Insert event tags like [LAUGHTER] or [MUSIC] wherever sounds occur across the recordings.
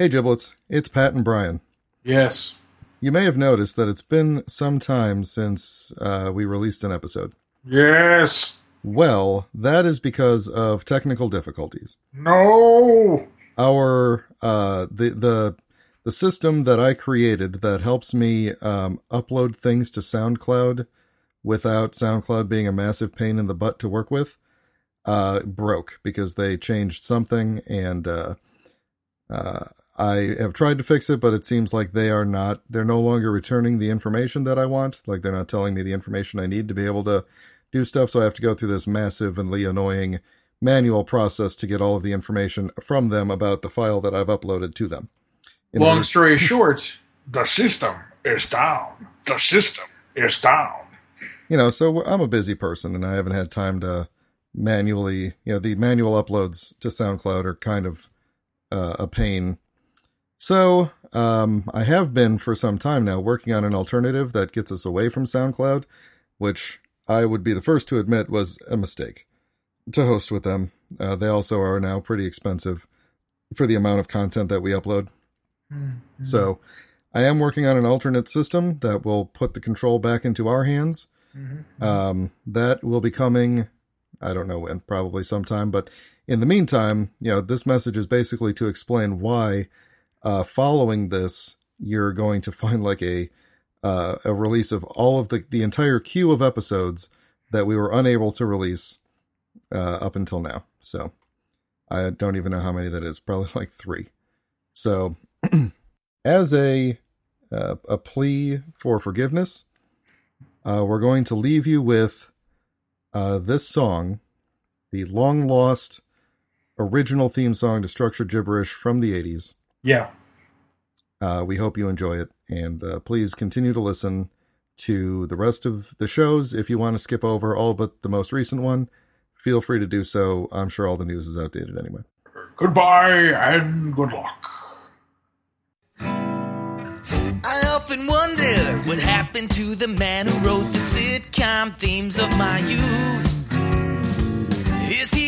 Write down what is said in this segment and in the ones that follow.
Hey, Giblets. It's Pat and Brian. Yes. You may have noticed that it's been some time since uh, we released an episode. Yes. Well, that is because of technical difficulties. No. Our uh, the the the system that I created that helps me um, upload things to SoundCloud without SoundCloud being a massive pain in the butt to work with uh, broke because they changed something and uh, uh, I have tried to fix it, but it seems like they are not, they're no longer returning the information that I want. Like they're not telling me the information I need to be able to do stuff. So I have to go through this massively annoying manual process to get all of the information from them about the file that I've uploaded to them. In Long order- story short, the system is down. The system is down. you know, so I'm a busy person and I haven't had time to manually, you know, the manual uploads to SoundCloud are kind of uh, a pain. So, um, I have been for some time now working on an alternative that gets us away from SoundCloud, which I would be the first to admit was a mistake to host with them. Uh, they also are now pretty expensive for the amount of content that we upload. So, I am working on an alternate system that will put the control back into our hands. Um, that will be coming, I don't know when, probably sometime. But in the meantime, you know, this message is basically to explain why, uh, following this, you're going to find like a, uh, a release of all of the, the entire queue of episodes that we were unable to release, uh, up until now. So I don't even know how many that is, probably like three. So [CLEARS THROAT] as a, uh, a plea for forgiveness, uh, we're going to leave you with uh, this song, the long lost original theme song to Structured Gibberish from the 80s. Yeah. Uh, we hope you enjoy it, and uh, please continue to listen to the rest of the shows. If you want to skip over all but the most recent one, feel free to do so. I'm sure all the news is outdated anyway. Goodbye and good luck. I often wonder what happened to the man who wrote the sitcom themes of my youth. Is he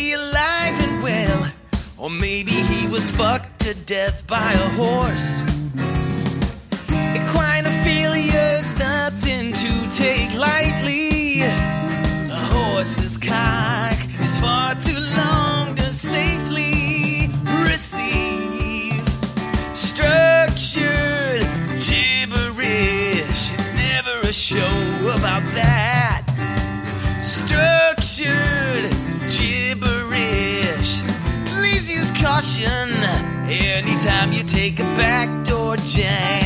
alive and well? Or maybe he was fucked to death by a horse. Equine is nothing to take lightly. A horse's cock is far too long to safely receive structured gibberish. It's never a show about that. Anytime you take a backdoor jam.